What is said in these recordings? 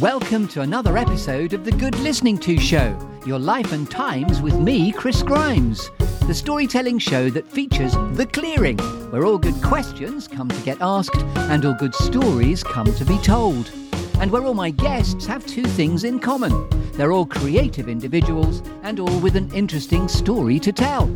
Welcome to another episode of the Good Listening To Show, your life and times with me, Chris Grimes, the storytelling show that features The Clearing, where all good questions come to get asked and all good stories come to be told. And where all my guests have two things in common they're all creative individuals and all with an interesting story to tell.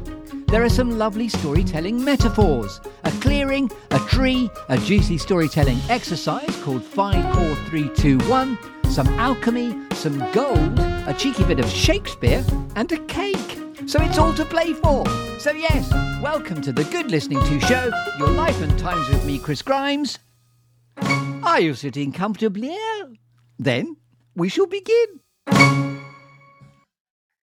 There are some lovely storytelling metaphors a clearing, a tree, a juicy storytelling exercise called 54321, some alchemy, some gold, a cheeky bit of Shakespeare, and a cake. So it's all to play for. So, yes, welcome to the Good Listening To Show, your life and times with me, Chris Grimes. Are you sitting comfortably? Then we shall begin.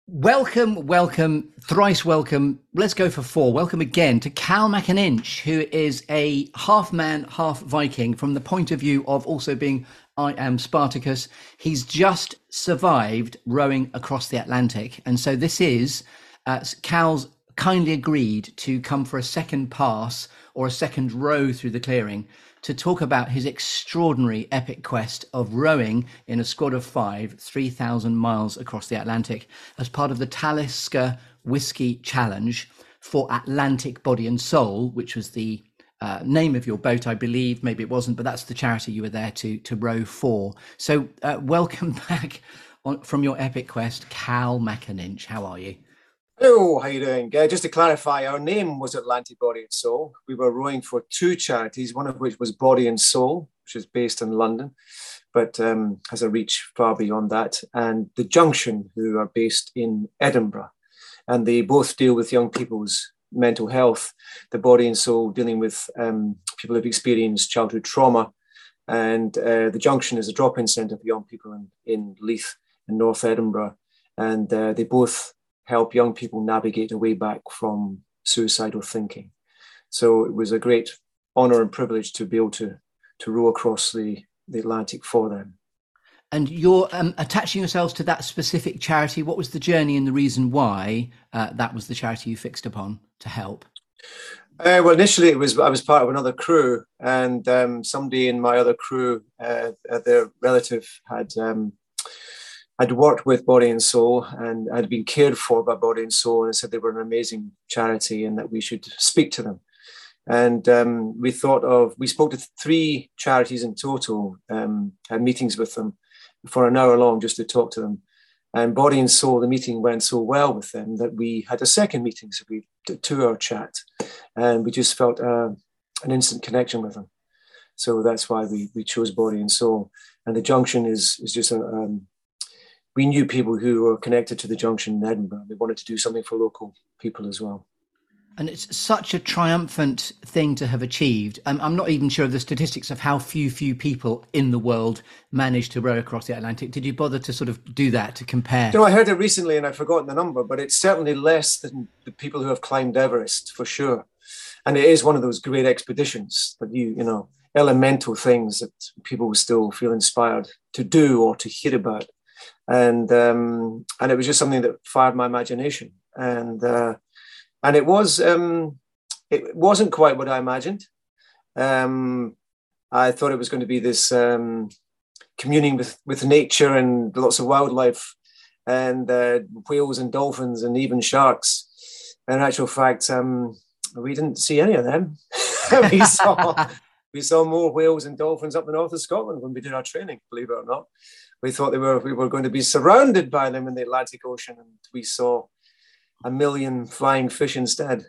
Welcome, welcome, thrice welcome. Let's go for four. Welcome again to Cal MacAninch, who is a half man, half Viking from the point of view of also being I am Spartacus. He's just survived rowing across the Atlantic. And so this is uh, Cal's kindly agreed to come for a second pass or a second row through the clearing to talk about his extraordinary epic quest of rowing in a squad of five, 3,000 miles across the Atlantic as part of the Talisker Whisky Challenge for Atlantic Body and Soul, which was the uh, name of your boat, I believe. Maybe it wasn't, but that's the charity you were there to to row for. So, uh, welcome back on, from your epic quest, Cal MacAninch. How are you? Hello, how you doing? Uh, just to clarify, our name was Atlantic Body and Soul. We were rowing for two charities, one of which was Body and Soul, which is based in London, but um, has a reach far beyond that, and The Junction, who are based in Edinburgh. And they both deal with young people's mental health, the Body and Soul dealing with um, people who've experienced childhood trauma. And uh, The Junction is a drop in centre for young people in, in Leith in North Edinburgh. And uh, they both help young people navigate a way back from suicidal thinking. So it was a great honor and privilege to be able to, to row across the, the Atlantic for them. And you're um, attaching yourselves to that specific charity. What was the journey and the reason why uh, that was the charity you fixed upon to help? Uh, well, initially it was I was part of another crew, and um, somebody in my other crew, uh, uh their relative had um, I'd worked with Body and Soul and I'd been cared for by Body and Soul and said they were an amazing charity and that we should speak to them. And um, we thought of, we spoke to three charities in total, um, had meetings with them for an hour long just to talk to them. And Body and Soul, the meeting went so well with them that we had a second meeting. So we did two hour chat and we just felt uh, an instant connection with them. So that's why we, we chose Body and Soul. And the junction is, is just a, um, we knew people who were connected to the junction in Edinburgh. We wanted to do something for local people as well. And it's such a triumphant thing to have achieved. I'm, I'm not even sure of the statistics of how few, few people in the world manage to row across the Atlantic. Did you bother to sort of do that to compare? You know, I heard it recently and I've forgotten the number, but it's certainly less than the people who have climbed Everest for sure. And it is one of those great expeditions that you, you know, elemental things that people still feel inspired to do or to hear about and um, and it was just something that fired my imagination, and uh, and it was um, it wasn't quite what I imagined. Um, I thought it was going to be this um, communing with with nature and lots of wildlife, and uh, whales and dolphins and even sharks. In actual fact, um, we didn't see any of them. we saw we saw more whales and dolphins up the north of Scotland when we did our training, believe it or not we thought they were we were going to be surrounded by them in the Atlantic Ocean, and we saw a million flying fish instead.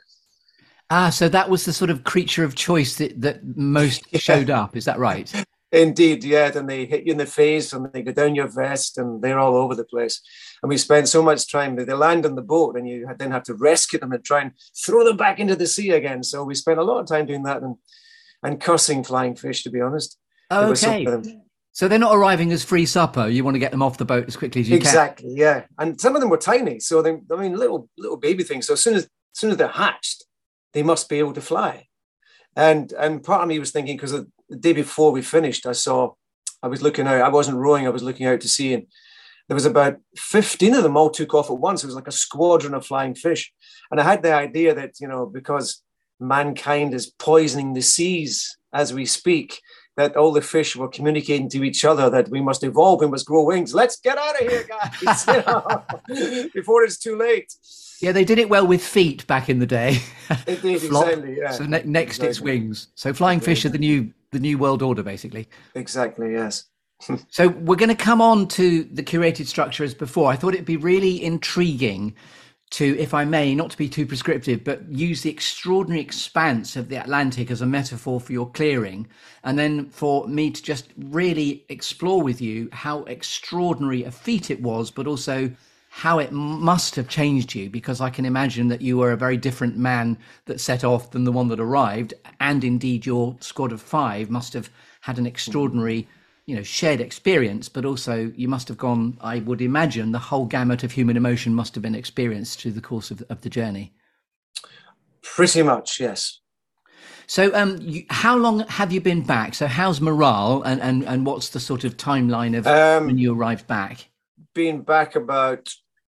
Ah, so that was the sort of creature of choice that, that most yeah. showed up. Is that right? Indeed, yeah. And they hit you in the face and they go down your vest and they're all over the place. And we spent so much time, they land on the boat and you then have to rescue them and try and throw them back into the sea again. So we spent a lot of time doing that and, and cursing flying fish, to be honest. Okay. So they're not arriving as free supper. You want to get them off the boat as quickly as you exactly, can. Exactly. Yeah, and some of them were tiny, so they, I mean, little little baby things. So as soon as, as soon as they're hatched, they must be able to fly. And and part of me was thinking because the day before we finished, I saw, I was looking out. I wasn't rowing. I was looking out to sea, and there was about fifteen of them all took off at once. It was like a squadron of flying fish, and I had the idea that you know because mankind is poisoning the seas as we speak that all the fish were communicating to each other that we must evolve, we must grow wings. Let's get out of here, guys, you know, before it's too late. Yeah, they did it well with feet back in the day. Indeed, exactly. Yeah. So ne- next exactly. its wings. So flying fish are the new the new world order, basically. Exactly. Yes. so we're going to come on to the curated structure as before. I thought it'd be really intriguing to, if I may, not to be too prescriptive, but use the extraordinary expanse of the Atlantic as a metaphor for your clearing, and then for me to just really explore with you how extraordinary a feat it was, but also how it must have changed you because I can imagine that you were a very different man that set off than the one that arrived. And indeed, your squad of five must have had an extraordinary, you know, shared experience, but also you must have gone, I would imagine, the whole gamut of human emotion must have been experienced through the course of, of the journey. Pretty much, yes. So, um, you, how long have you been back? So, how's morale, and and, and what's the sort of timeline of Um, when you arrived back? Been back about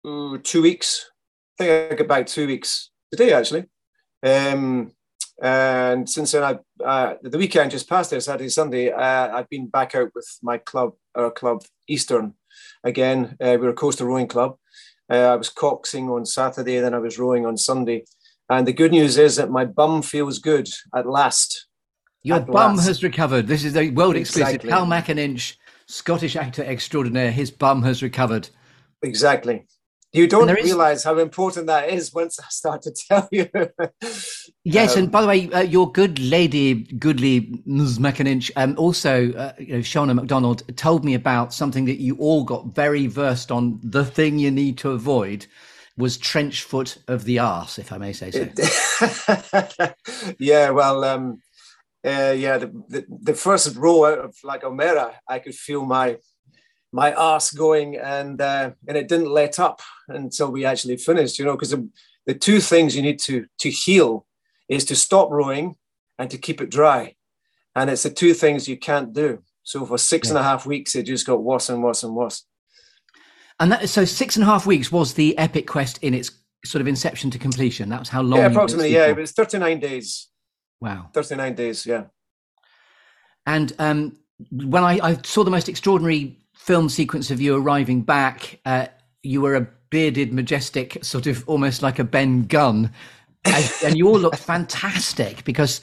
ooh, two weeks. I think I got back two weeks today, actually. Um, and since then, I uh, the weekend just passed there, Saturday, Sunday. Uh, I've been back out with my club, our club, Eastern. Again, uh, we're a coastal rowing club. Uh, I was coxing on Saturday, then I was rowing on Sunday. And the good news is that my bum feels good at last. Your at bum last. has recovered. This is a world exclusive. Exactly. Cal MacAninch, Scottish actor extraordinaire. His bum has recovered. Exactly. You don't realize how important that is once I start to tell you. Yes, Um, and by the way, uh, your good lady, goodly Ms. MacAninch, um, also, uh, you know, Shauna Macdonald told me about something that you all got very versed on. The thing you need to avoid was trench foot of the arse, if I may say so. yeah, well, um, uh, yeah, the, the, the first row out of like Gomera, I could feel my my arse going, and uh, and it didn't let up until we actually finished. You know, because the, the two things you need to to heal is to stop rowing and to keep it dry, and it's the two things you can't do. So for six and a half weeks, it just got worse and worse and worse. And that, so six and a half weeks was the epic quest in its sort of inception to completion. That was how long. Yeah, approximately. Yeah, it was thirty nine days. Wow. Thirty nine days. Yeah. And um, when I, I saw the most extraordinary film sequence of you arriving back, uh, you were a bearded, majestic, sort of almost like a Ben Gunn, and, and you all looked fantastic because,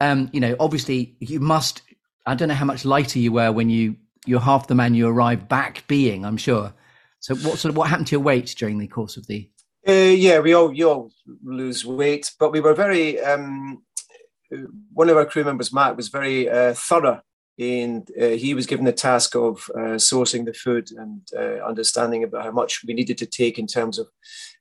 um, you know, obviously you must. I don't know how much lighter you were when you you're half the man you arrived back being. I'm sure. So what sort of what happened to your weight during the course of the? Uh, yeah, we all you all lose weight, but we were very. Um, one of our crew members, Matt, was very uh, thorough, and uh, he was given the task of uh, sourcing the food and uh, understanding about how much we needed to take in terms of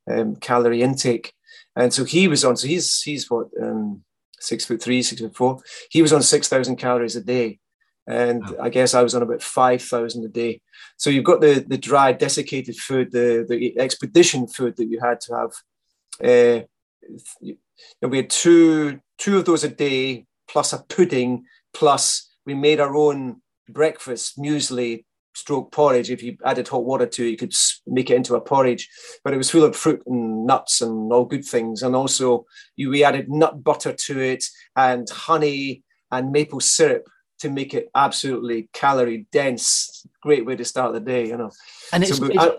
um, calorie intake. And so he was on. So he's he's what um, six foot three, six foot four. He was on six thousand calories a day, and Wow. I guess I was on about five thousand a day. So you've got the the dry, desiccated food, the the expedition food that you had to have. Uh, you know, we had two two of those a day, plus a pudding, plus we made our own breakfast muesli stroke porridge. If you added hot water to it, you could make it into a porridge. But it was full of fruit and nuts and all good things. And also, you we added nut butter to it and honey and maple syrup to make it absolutely calorie dense. Great way to start the day, you know. And it's, So it's- I-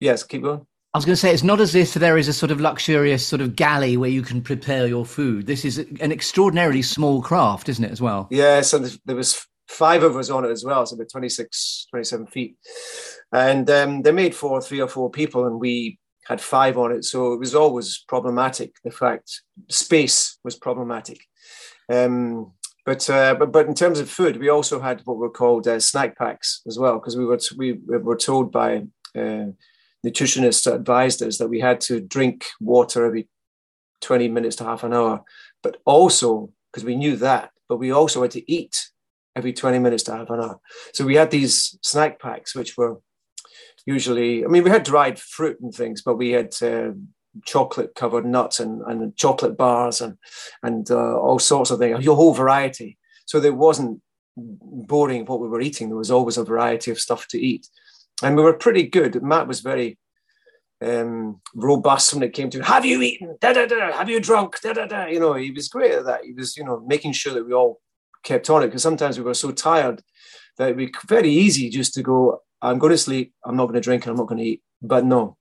yes, keep going. I was going to say, it's not as if there is a sort of luxurious sort of galley where you can prepare your food. This is an extraordinarily small craft, isn't it, as well? Yes, and there was five of us on it as well, so about 26, 27 feet. And um, they made for three or four people, and we had five on it. So it was always problematic. The fact space was problematic. Um, but, uh, but but in terms of food, we also had what were called uh, snack packs as well, because we were t- we were told by uh, nutritionists advised us that we had to drink water every 20 minutes to half an hour, but also because we knew that, but we also had to eat every 20 minutes to half an hour. So we had these snack packs, which were usually, I mean, we had dried fruit and things, but we had uh, chocolate covered nuts and, and chocolate bars and, and uh, all sorts of things, a whole variety. So there wasn't boring what we were eating. There was always a variety of stuff to eat. And we were pretty good. Matt was very um, robust when it came to have you eaten? Da, da, da, have you drunk? Da, da, da. You know, he was great at that. He was, you know, making sure that we all kept on it because sometimes we were so tired that it'd be very easy just to go, I'm going to sleep, I'm not going to drink, and I'm not going to eat. But no,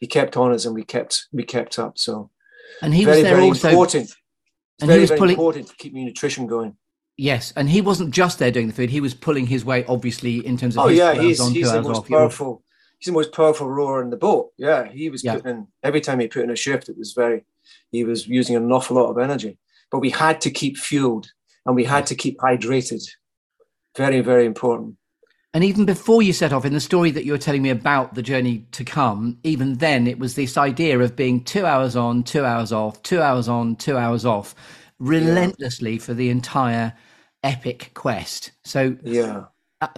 he kept on us and we kept we kept up. So and he very, was there very also important. and very, he was very pulling important to keep your nutrition going. Yes and he wasn't just there doing the food he was pulling his weight obviously in terms of Oh his yeah, he's he's the most powerful. He's the most powerful rower in the boat. Yeah, he was Yeah. putting in every time he put in a shift. It was very. He was using an awful lot of energy, but we had to keep fueled and we had to keep hydrated. Very very important. And even before you set off in the story that you were telling me about the journey to come, even then it was this idea of being two hours on, two hours off, two hours on, two hours off, relentlessly for the entire epic quest. So Yeah. Uh,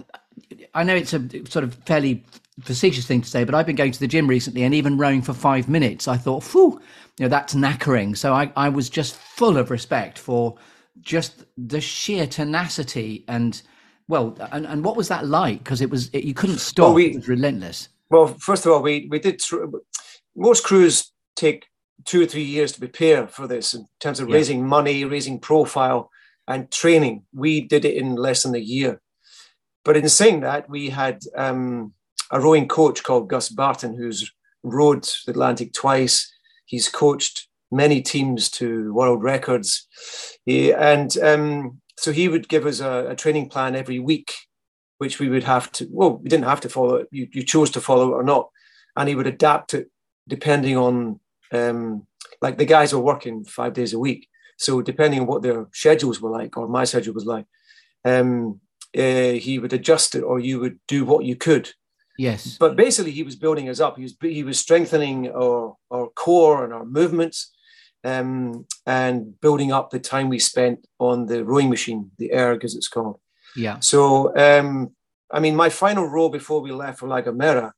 I know it's a sort of fairly facetious thing to say, but I've been going to the gym recently and even rowing for five minutes. I thought, phew, you know, that's knackering. So I, I was just full of respect for just the sheer tenacity and, well, and, and what was that like? Because it was, it, you couldn't stop. Well, we- it was relentless. Well, first of all, we we did. Most crews take two or three years to prepare for this in terms of Yeah. raising money, raising profile, and training. We did it in less than a year. But in saying that, we had um, a rowing coach called Gus Barton, who's rowed the Atlantic twice. He's coached many teams to world records, He- and um, so he would give us a, a training plan every week which we would have to, well, we didn't have to follow it. You, you chose to follow it or not. And he would adapt it depending on, um, like the guys were working five days a week. So depending on what their schedules were like, or my schedule was like, um, uh, he would adjust it or you would do what you could. Yes. But basically, he was building us up. He was, he was strengthening our, our core and our movements um, and building up the time we spent on the rowing machine, the erg as it's called. Yeah. So, um, I mean, my final row before we left for La Gomera,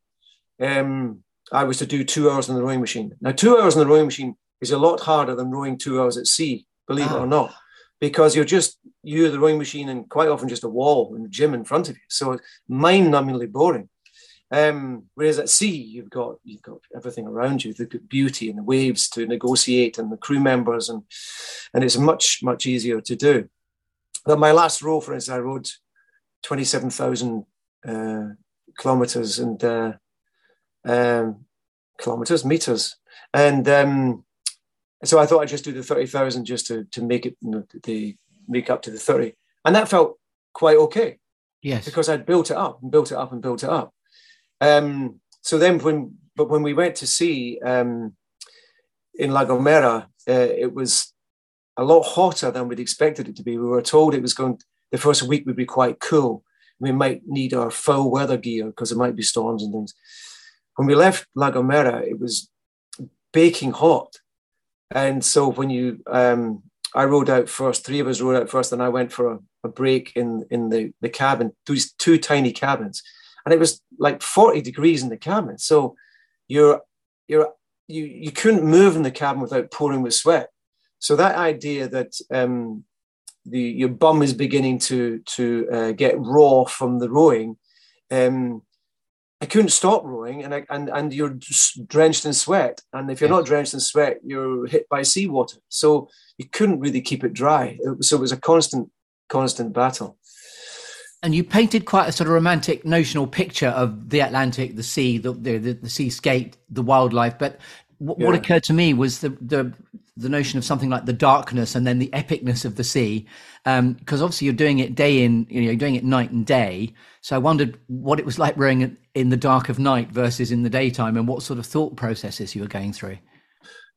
um, I was to do two hours on the rowing machine. Now, two hours on the rowing machine is a lot harder than rowing two hours at sea, believe it Ah. or not, because you're just you, the rowing machine, and quite often just a wall and gym in front of you. So it's mind-numbingly boring. Um, whereas at sea, you've got you've got everything around you, the beauty and the waves to negotiate, and the crew members, and and it's much much easier to do. But my last row, for instance, I rowed twenty-seven thousand uh, kilometers and uh, um, kilometers, meters, and um, so I thought I'd just do the thirty thousand just to to make it you know, the make up to the thirty, and that felt quite okay Yes. because I'd built it up and built it up and built it up. Um, so then, when but when we went to sea um, in La Gomera, uh, it was a lot hotter than we'd expected it to be. We were told it was going the first week would be quite cool. We might need our full weather gear because there might be storms and things. When we left La Gomera, it was baking hot, and so when you um, I rowed out first. Three of us rowed out first, and I went for a, a break in in the the cabin. These two tiny cabins, and it was like forty degrees in the cabin. So you're you're you you couldn't move in the cabin without pouring with sweat. So that idea that um, the your bum is beginning to to uh, get raw from the rowing. Um, I couldn't stop rowing, and I, and and you're drenched in sweat. And if you're not drenched in sweat, you're hit by seawater. So you couldn't really keep it dry. It so it was a constant, constant battle. And you painted quite a sort of romantic notional picture of the Atlantic, the sea, the the, the, the seascape, the wildlife. But what, what occurred to me was the, the the notion of something like the darkness and then the epicness of the sea, because obviously you're doing it day in, you know, you're doing it night and day. So I wondered what it was like rowing in the dark of night versus in the daytime, and what sort of thought processes you were going through.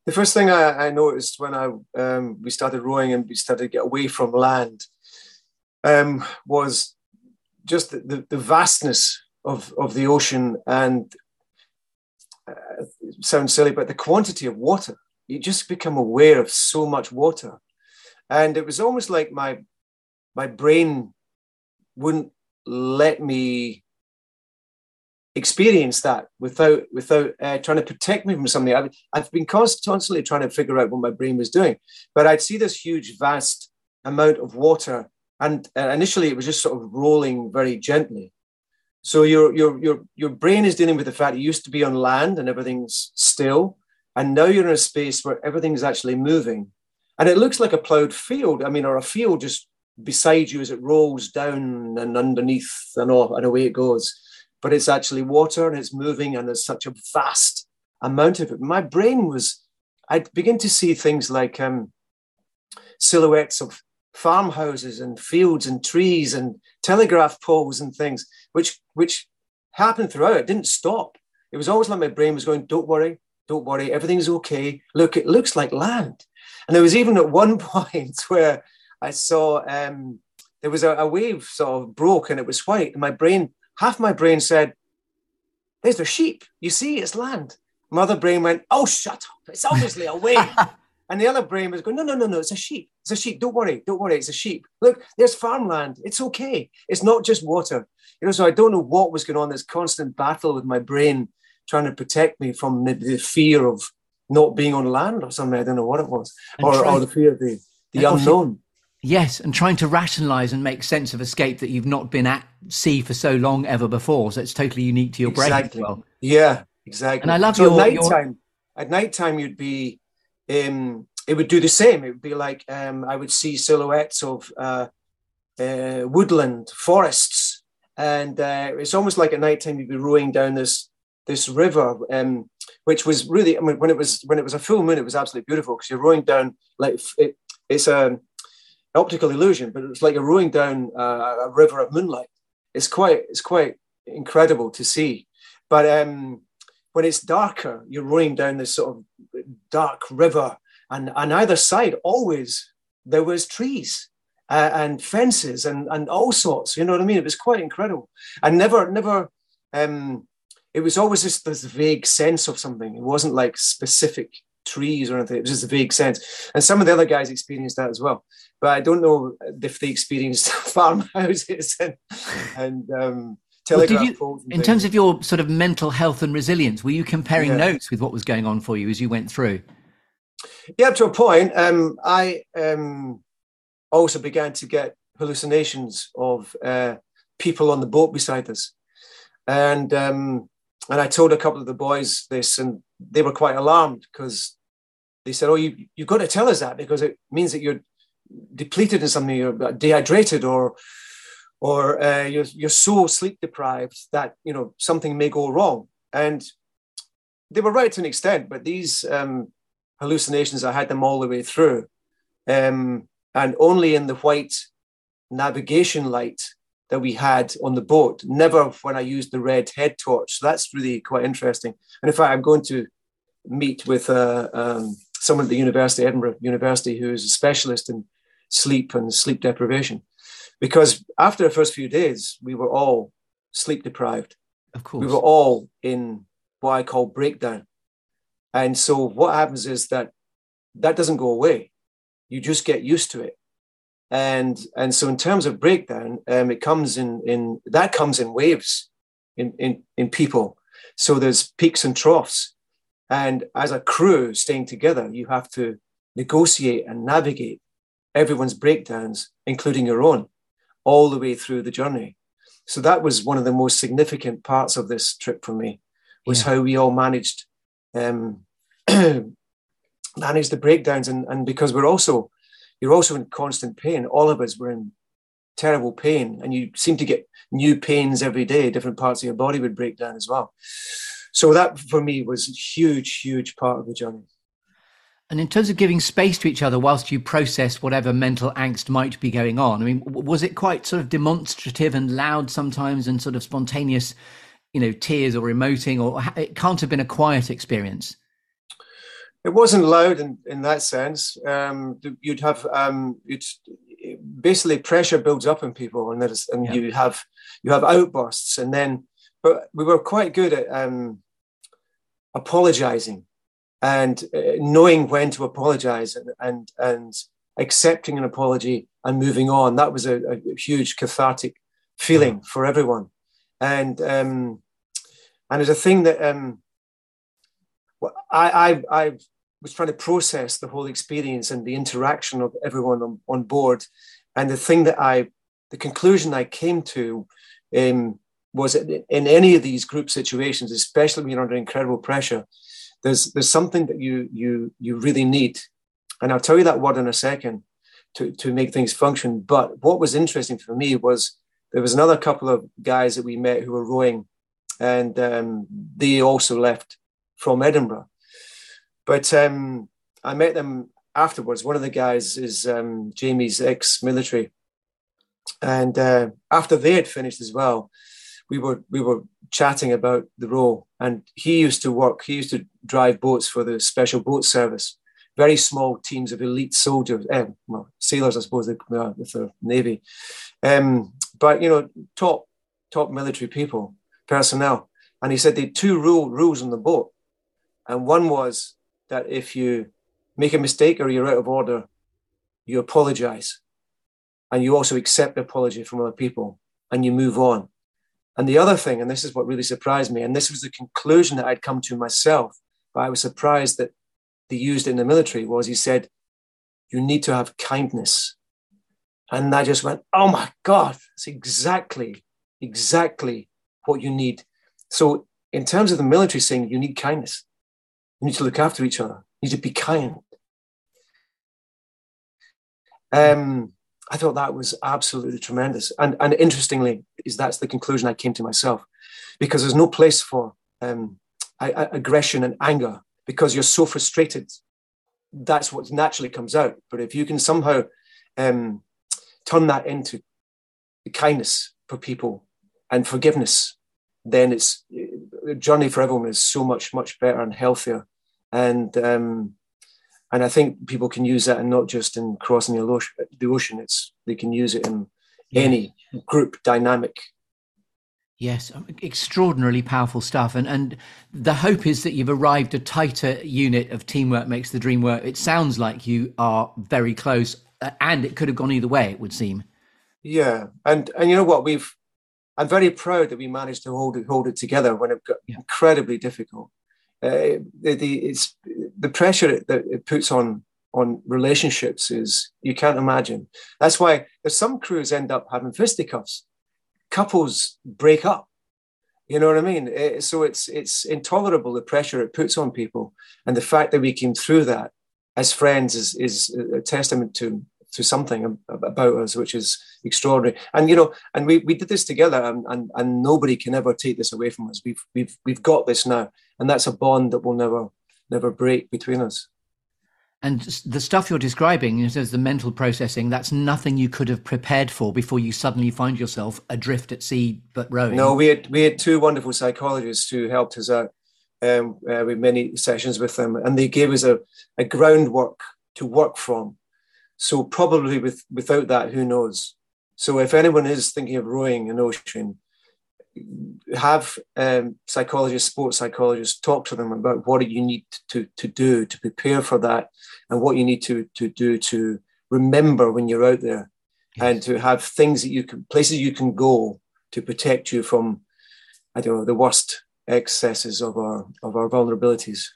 The first thing I, I noticed when I um, we started rowing and we started to get away from land um, was just the, the, the vastness of, of the ocean and uh, sounds silly, but the quantity of water. You just become aware of so much water, and it was almost like my my brain wouldn't let me experience that without without uh, trying to protect me from something. I've, I've been constantly trying to figure out what my brain was doing, but I'd see this huge, vast amount of water, and uh, initially it was just sort of rolling very gently. So your your your your brain is dealing with the fact it used to be on land and everything's still, and now you're in a space where everything's actually moving, and it looks like a plowed field. I mean, or a field just beside you as it rolls down and underneath and all and away it goes. But it's actually water and it's moving and there's such a vast amount of it. My brain was, I'd begin to see things like um, silhouettes of farmhouses and fields and trees and telegraph poles and things, which which happened throughout. It didn't stop. It was always like my brain was going, "Don't worry, don't worry, everything's okay. Look, it looks like land." And there was even at one point where I saw um, there was a, a wave sort of broke and it was white, and my brain, half my brain said, "There's the sheep. You see, it's land." My other brain went, "Oh, shut up! It's obviously a wave." And the other brain was going, no, no, no, no, it's a sheep. It's a sheep. Don't worry. Don't worry. It's a sheep. Look, there's farmland. It's okay. It's not just water. You know, so I don't know what was going on, this constant battle with my brain trying to protect me from the, the fear of not being on land or something. I don't know what it was. Or, or, the fear of the, the unknown. Yes, and trying to rationalize and make sense of escape that you've not been at sea for so long ever before. So it's totally unique to your exactly. brain well. Yeah, exactly. And I love so your, at night time. At night time, you'd be um, it would do the same. It would be like um, I would see silhouettes of uh, uh, woodland, forests, and uh, it's almost like at night time you'd be rowing down this this river, um, which was really I mean, when it was when it was a full moon, it was absolutely beautiful because you're rowing down like it, it's an optical illusion, but it's like you're rowing down a river of moonlight. It's quite it's quite incredible to see, but um, when it's darker, you're rowing down this sort of dark river and on either side always there was trees uh, and fences and and all sorts you know what i mean? It was quite incredible. And never never um it was always just this vague sense of something it wasn't like specific trees or anything it was just a vague sense and some of the other guys experienced that as well but i don't know if they experienced farmhouses and and um well, you, in terms of your sort of mental health and resilience, were you comparing yeah. notes with what was going on for you as you went through? Yeah, up to a point. Um, I um, also began to get hallucinations of uh, people on the boat beside us, and um, and I told a couple of the boys this, and they were quite alarmed because they said, "Oh, you you've got to tell us that because it means that you're depleted in something, you're dehydrated, or or uh, you're you're so sleep deprived that you know something may go wrong." And they were right to an extent, but these um, hallucinations, I had them all the way through. Um, and only in the white navigation light that we had on the boat, never when I used the red head torch. So that's really quite interesting. And in fact, I'm going to meet with uh, um, someone at the University, Edinburgh University, who is a specialist in sleep and sleep deprivation. Because after the first few days, we were all sleep deprived. Of course. We were all in what I call breakdown. And so what happens is that that doesn't go away. You just get used to it. And and so in terms of breakdown, um, it comes in in that comes in waves in, in in people. So there's peaks and troughs. And as a crew staying together, you have to negotiate and navigate everyone's breakdowns, including your own, all the way through the journey. So that was one of the most significant parts of this trip for me, was yeah. how we all managed um, manage the breakdowns and, and because we're also you're also in constant pain. All of us were in terrible pain and you seem to get new pains every day. Different parts of your body would break down as well. So that for me was a huge huge part of the journey. And in terms of giving space to each other whilst you process whatever mental angst might be going on, I mean, was it quite sort of demonstrative and loud sometimes and sort of spontaneous, you know, tears or emoting, or it can't have been a quiet experience? It wasn't loud in, in that sense. Um, you'd have um, you'd basically pressure builds up in people, and there's, and yeah. you have you have outbursts, and then but we were quite good at um, apologizing and uh, knowing when to apologize and and and accepting an apology and moving on. That was a, a huge cathartic feeling for everyone, and um, and it's a thing that um, I, I, I was trying to process the whole experience and the interaction of everyone on, on board. And the thing that I, the conclusion I came to um, was in any of these group situations, especially when you're under incredible pressure, there's there's something that you you you really need, and I'll tell you that word in a second, to, to make things function. But what was interesting for me was there was another couple of guys that we met who were rowing, and um, they also left from Edinburgh. But um, I met them afterwards. One of the guys is um, Jamie's ex-military, and uh, after they had finished as well, we were we were chatting about the role. And he used to work. He used to drive boats for the Special Boat Service. Very small teams of elite soldiers, eh, well, sailors, I suppose, with the navy. Um, but you know, top top military people, personnel. And he said they had two rule, rules on the boat, and one was that if you make a mistake or you're out of order, you apologize. And you also accept the apology from other people and you move on. And the other thing, and this is what really surprised me, and this was the conclusion that I'd come to myself, but I was surprised that they used in the military, was he said, You need to have kindness. And I just went, Oh my God, that's exactly, exactly what you need. So, in terms of the military saying you need kindness, you need to look after each other, you need to be kind. Um, I thought that was absolutely tremendous. And, and interestingly, is that's the conclusion I came to myself, because there's no place for um, aggression and anger because you're so frustrated. That's what naturally comes out. But if you can somehow um, turn that into kindness for people and forgiveness, then it's the journey for everyone is so much much better and healthier. And um, and I think people can use that and not just in crossing the ocean. The ocean, it's they can use it in yeah. any group dynamic. Yes, um, extraordinarily powerful stuff, and and the hope is that you've arrived a tighter unit of teamwork makes the dream work. It sounds like you are very close, uh, and it could have gone either way. It would seem. Yeah, and and you know what we've. I'm very proud that we managed to hold it hold it together when it got yeah. incredibly difficult. Uh, the, the, it's the pressure that it puts on on relationships is you can't imagine. That's why some crews end up having fisticuffs. Couples break up. You know what I mean? It, so it's it's intolerable the pressure it puts on people, and the fact that we came through that as friends is is a testament to to something about us, which is extraordinary. And you know, and we, we did this together, and, and and nobody can ever take this away from us. We've we've we've got this now, and that's a bond that will never never break between us. And the stuff you're describing, as the mental processing, that's nothing you could have prepared for before you suddenly find yourself adrift at sea, but rowing. No, we had we had two wonderful psychologists who helped us out um, uh, with many sessions with them, and they gave us a, a groundwork to work from. So probably with without that, who knows? So if anyone is thinking of rowing an ocean, have um, psychologists, sports psychologists, talk to them about what you need to, to do to prepare for that and what you need to, to do to remember when you're out there yes. and to have things that you can, places you can go to protect you from, I don't know, the worst excesses of our, of our vulnerabilities.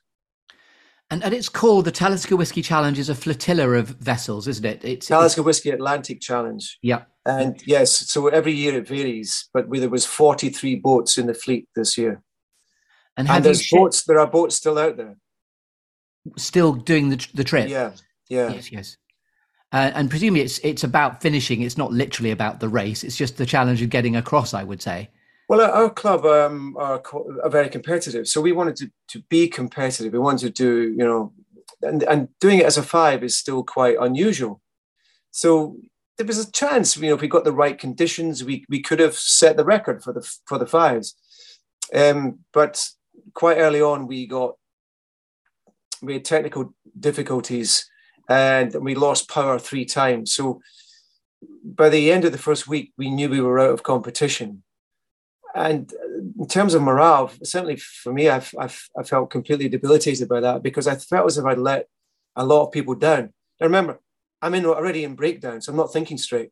And at its core, the Talisker Whisky Challenge is a flotilla of vessels, isn't it? It's Talisker Whisky Atlantic Challenge. Yeah. And yes, so every year it varies, but there was 43 boats in the fleet this year. And, and there's sh- boats, there are boats still out there. Still doing the, the trip? Yeah, yeah. Yes, yes. Uh, and presumably it's, it's about finishing. It's not literally about the race. It's just the challenge of getting across, I would say. Well, our club um, are, are, very competitive, so we wanted to, to be competitive. We wanted to do, you know, and, and doing it as a five is still quite unusual. So there was a chance, you know, if we got the right conditions, we, we could have set the record for the for the fives. Um, but quite early on, we got we had technical difficulties and we lost power three times. So by the end of the first week, we knew we were out of competition and in terms of morale, certainly for me, I've, I've, I felt completely debilitated by that because I felt as if I'd let a lot of people down. Now remember, I'm in already in breakdown, so I'm not thinking straight.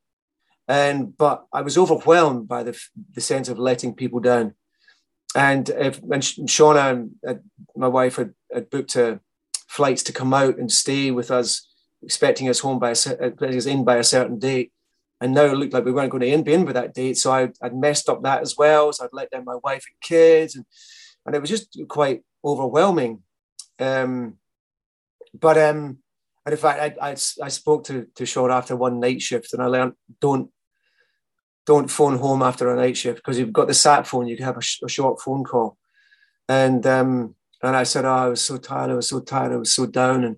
And but I was overwhelmed by the the sense of letting people down. And if Shauna and uh, my wife had, had booked a, flights to come out and stay with us, expecting us home by a, uh, us in by a certain date, and now it looked like we weren't going to end, be in by that date. So I, would messed up that as well. So I'd let down my wife and kids, and and it was just quite overwhelming. Um, but um, And in fact, I, I, I spoke to, to Shaw after one night shift and I learned don't don't phone home after a night shift because you've got the sat phone, you can have a, sh- a short phone call. And um, and I said, Oh, I was so tired, I was so tired, I was so down. And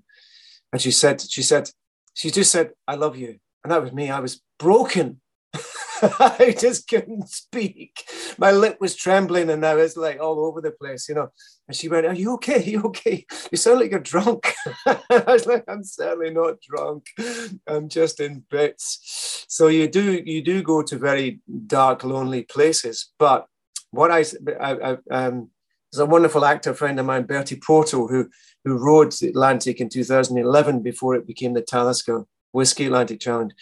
and she said, she said, she just said, I love you. And that was me. I was broken. I just couldn't speak. My lip was trembling and I was like all over the place, you know. And she went, Are you okay? Are you okay? You sound like you're drunk. I was like, I'm certainly not drunk. I'm just in bits. So you do you do go to very dark, lonely places. But what I, I, I um, there's a wonderful actor friend of mine, Bertie Porto, who who rowed the Atlantic in 2011 before it became the Talisker Whisky Atlantic Challenge.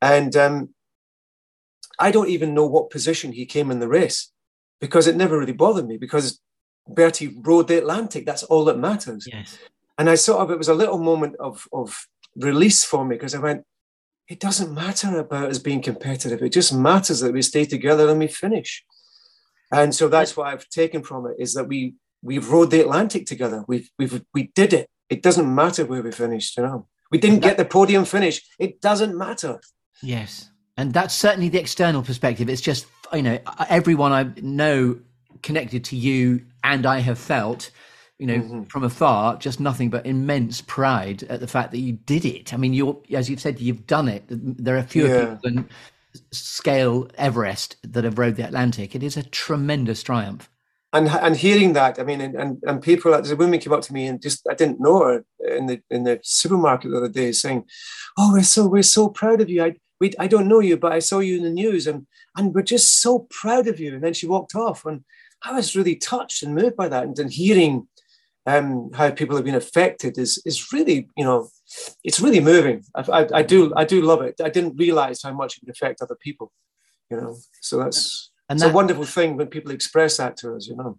And um, I don't even know what position he came in the race because it never really bothered me because Bertie rowed the Atlantic. That's all that matters. Yes. And I sort of, it was a little moment of, of release for me because I went, it doesn't matter about us being competitive. It just matters that we stay together and we finish. And so that's what I've taken from it is that we we've rowed the Atlantic together. We've we've we did it. It doesn't matter where we finished, you know. We didn't get the podium finish. It doesn't matter. Yes. And that's certainly the external perspective. It's just, you know, everyone I know connected to you and I have felt, you know, mm-hmm. from afar, just nothing but immense pride at the fact that you did it. I mean, you're, as you've said, you've done it. There are fewer yeah. people than scale Everest that have rowed the Atlantic. It is a tremendous triumph and and hearing that, I mean, and, and, and people, there's a woman came up to me and just I didn't know her in the in the supermarket the other day saying, "Oh, we're so we're so proud of you. I we I don't know you, but I saw you in the news, and and we're just so proud of you." And then she walked off, and I was really touched and moved by that, and then hearing um, how people have been affected is is really you know it's really moving. I, I, I do I do love it. I didn't realize how much it would affect other people, you know. So that's and it's that, a wonderful thing when people express that to us, you know.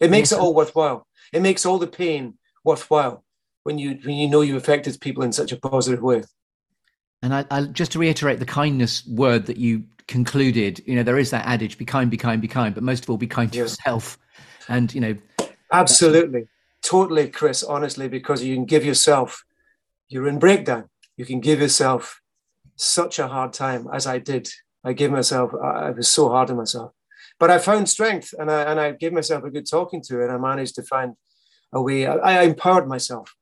It makes it all worthwhile. It makes all the pain worthwhile when you when you know you affected people in such a positive way. And I, I, just to reiterate the kindness word that you concluded, you know, there is that adage: "Be kind, be kind, be kind," but most of all, be kind to yourself. And you know, absolutely, totally, Chris. Honestly, because you can give yourself, you're in breakdown. You can give yourself such a hard time as I did I gave myself, I was so hard on myself. But I found strength and I, and I gave myself a good talking to, and I managed to find a way. I, I empowered myself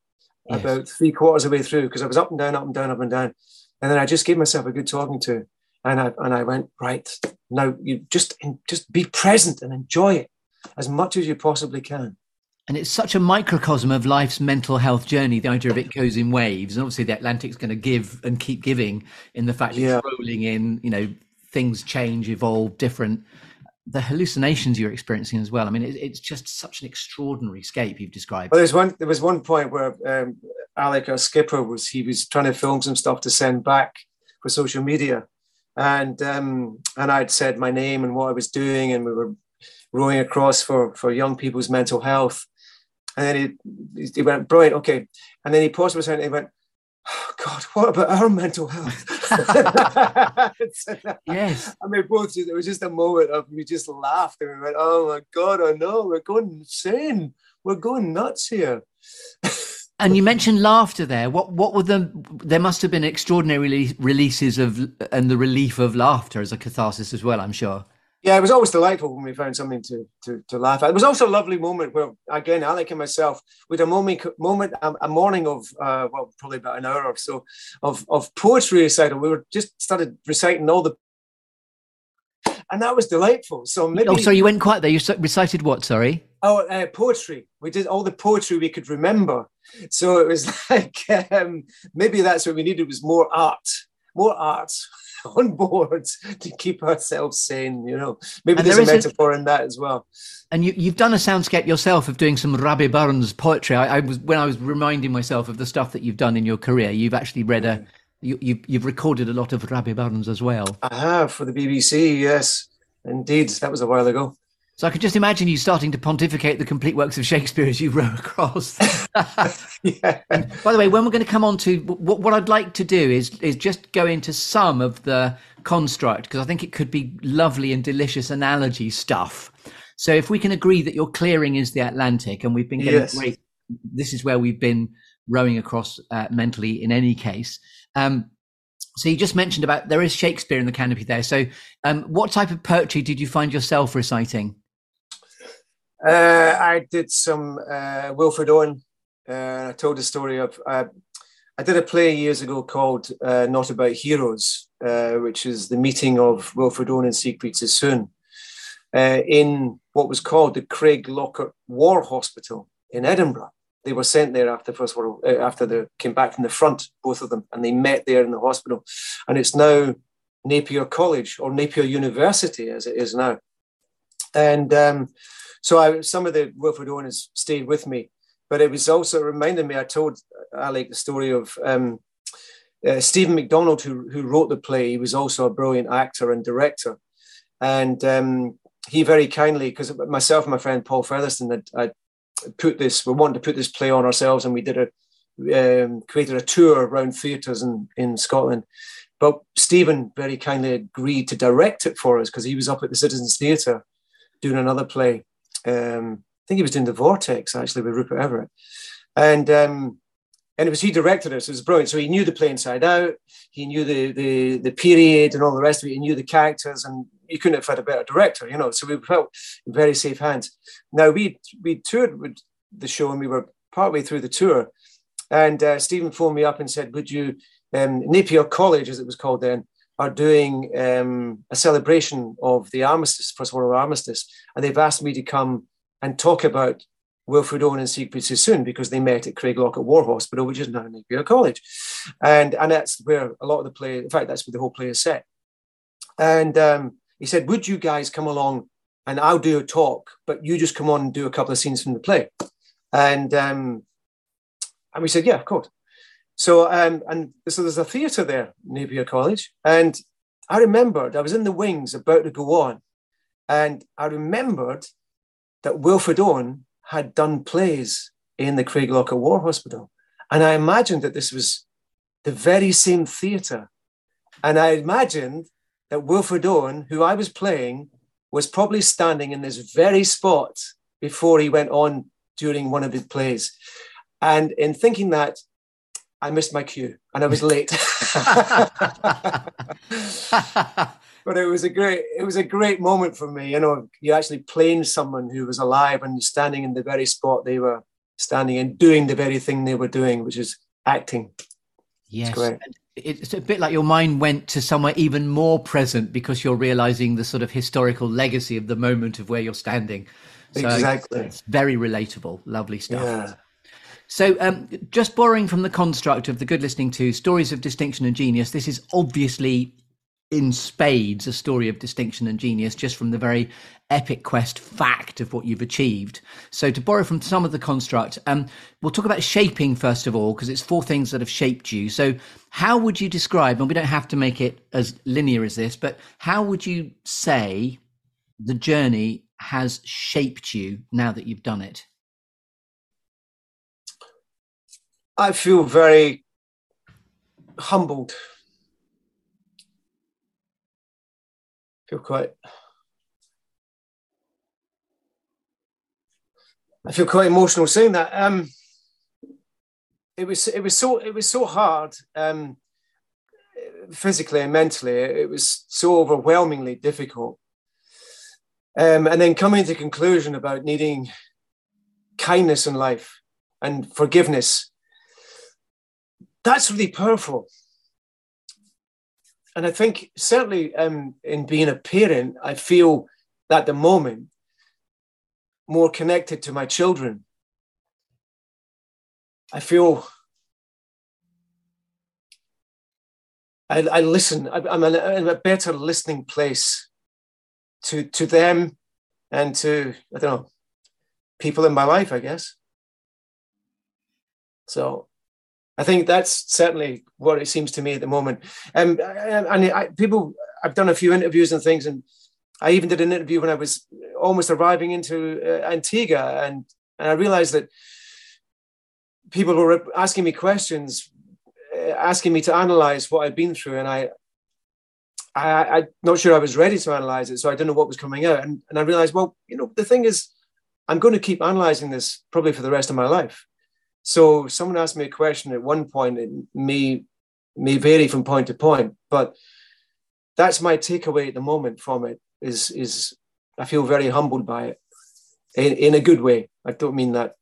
yes. about three quarters of the way through because I was up and down, up and down, up and down. And then I just gave myself a good talking to. And I, and I went, right, now you just, just be present and enjoy it as much as you possibly can. And it's such a microcosm of life's mental health journey. The idea of it goes in waves, and obviously the Atlantic's going to give and keep giving. In the fact yeah. it's rolling in, you know, things change, evolve, different. The hallucinations you're experiencing as well. I mean, it, it's just such an extraordinary scape you've described. Well, there's one. There was one point where um, Alec, our skipper, was he was trying to film some stuff to send back for social media, and um, and I'd said my name and what I was doing, and we were rowing across for for young people's mental health. And then he, he went, brilliant, okay. And then he paused for a second and he went, oh God, what about our mental health? yes. I mean, both, there was just a moment of we just laughed and we went, oh my God, I know, we're going insane. We're going nuts here. and you mentioned laughter there. What what were the? There must have been extraordinary releases of and the relief of laughter as a catharsis as well. I'm sure yeah, it was always delightful when we found something to, to, to laugh at. It was also a lovely moment where, again, Alec and myself, with a moment, moment a, a morning of, uh, well, probably about an hour or so of, of poetry recital. We were just started reciting all the, and that was delightful. So maybe. Oh, sorry, you went quite there. You recited what? Sorry. Oh, uh, poetry. We did all the poetry we could remember. So it was like um, maybe that's what we needed was more art, more arts on board to keep ourselves sane. You know, maybe and there's a metaphor a, in that as well. And you, have done a soundscape yourself of doing some Rabbie Burns poetry. I, I, was when I was reminding myself of the stuff that you've done in your career. You've actually read a, mm. you, you, you've recorded a lot of Rabbie Burns as well. I have for the BBC. Yes, indeed, that was a while ago. So I could just imagine you starting to pontificate the complete works of Shakespeare as you row across. yeah. And by the way, when we're going to come on to what, what I'd like to do is is just go into some of the construct because I think it could be lovely and delicious analogy stuff. So if we can agree that your clearing is the Atlantic and we've been getting yes. great, this is where we've been rowing across uh, mentally in any case. Um, so you just mentioned about there is Shakespeare in the canopy there. So um, what type of poetry did you find yourself reciting? Uh, I did some uh, Wilfred Owen. Uh, I told the story of. Uh, I did a play years ago called uh, Not About Heroes, uh, which is the meeting of Wilfred Owen and Siegfried Sassoon in what was called the Craig Craiglockhart War Hospital in Edinburgh. They were sent there after the First World, War, after they came back from the front, both of them, and they met there in the hospital. And it's now Napier College or Napier University, as it is now. And um, so I, some of the Wilfred Owens stayed with me, but it was also reminding me. I told Alec the story of um, uh, Stephen MacDonald, who who wrote the play. He was also a brilliant actor and director, and um, he very kindly, because myself and my friend Paul Featherston had, had, put this, we wanted to put this play on ourselves, and we did a um, created a tour around theatres in, in Scotland. But Stephen very kindly agreed to direct it for us because he was up at the Citizens Theatre doing another play um, I think he was doing the Vortex actually with Rupert Everett, and um, and it was he directed it. It was brilliant. So he knew the play inside out. He knew the the the period and all the rest of it. He knew the characters, and you couldn't have had a better director, you know. So we felt in very safe hands. Now we we toured with the show, and we were partway through the tour, and uh, Stephen phoned me up and said, "Would you?" Um, Napier College, as it was called then, are doing um, a celebration of the armistice, First World War armistice, and they've asked me to come and talk about Wilfred Owen and Siegfried Sassoon because they met at Craiglockhart War Hospital, which is now Napier College, and and that's where a lot of the play. In fact, that's where the whole play is set. And um, he said, "Would you guys come along and I'll do a talk, but you just come on and do a couple of scenes from the play?" And um, and we said, "Yeah, of course." So, um, and so there's a theatre there, Napier College. And I remembered I was in the wings about to go on. And I remembered that Wilfred Owen had done plays in the Craiglockhart War Hospital. And I imagined that this was the very same theatre. And I imagined that Wilfred Owen, who I was playing, was probably standing in this very spot before he went on during one of his plays. And in thinking that, I missed my cue and I was late. but it was a great it was a great moment for me. You know, you actually playing someone who was alive and standing in the very spot they were standing and doing the very thing they were doing, which is acting. Yes. It's, it's a bit like your mind went to somewhere even more present because you're realizing the sort of historical legacy of the moment of where you're standing. So exactly. It's very relatable. Lovely stuff. Yeah. So, um, just borrowing from the construct of the good listening to stories of distinction and genius, this is obviously in spades a story of distinction and genius just from the very epic quest fact of what you've achieved. So, to borrow from some of the construct, um, we'll talk about shaping first of all, because it's four things that have shaped you. So, how would you describe, and we don't have to make it as linear as this, but how would you say the journey has shaped you now that you've done it? I feel very humbled. I feel quite. I feel quite emotional saying that. Um, it was it was so it was so hard um, physically and mentally. It was so overwhelmingly difficult. Um, and then coming to conclusion about needing kindness in life and forgiveness that's really powerful. And I think certainly um, in being a parent, I feel at the moment more connected to my children. I feel I, I listen. I, am in a better listening place to to them and to I don't know people in my life. I guess. So I think that's certainly what it seems to me at the moment. Um, and I, people, I've done a few interviews and things, and I even did an interview when I was almost arriving into uh, Antigua, and, and I realized that people were asking me questions, uh, asking me to analyze what I'd been through, and I, I, am not sure I was ready to analyze it, so I didn't know what was coming out, and, and I realized, well, you know, the thing is, I'm going to keep analyzing this probably for the rest of my life. So someone asked me a question at one point. It may may vary from point to point, but that's my takeaway at the moment from it. Is is I feel very humbled by it, in, in a good way. I don't mean that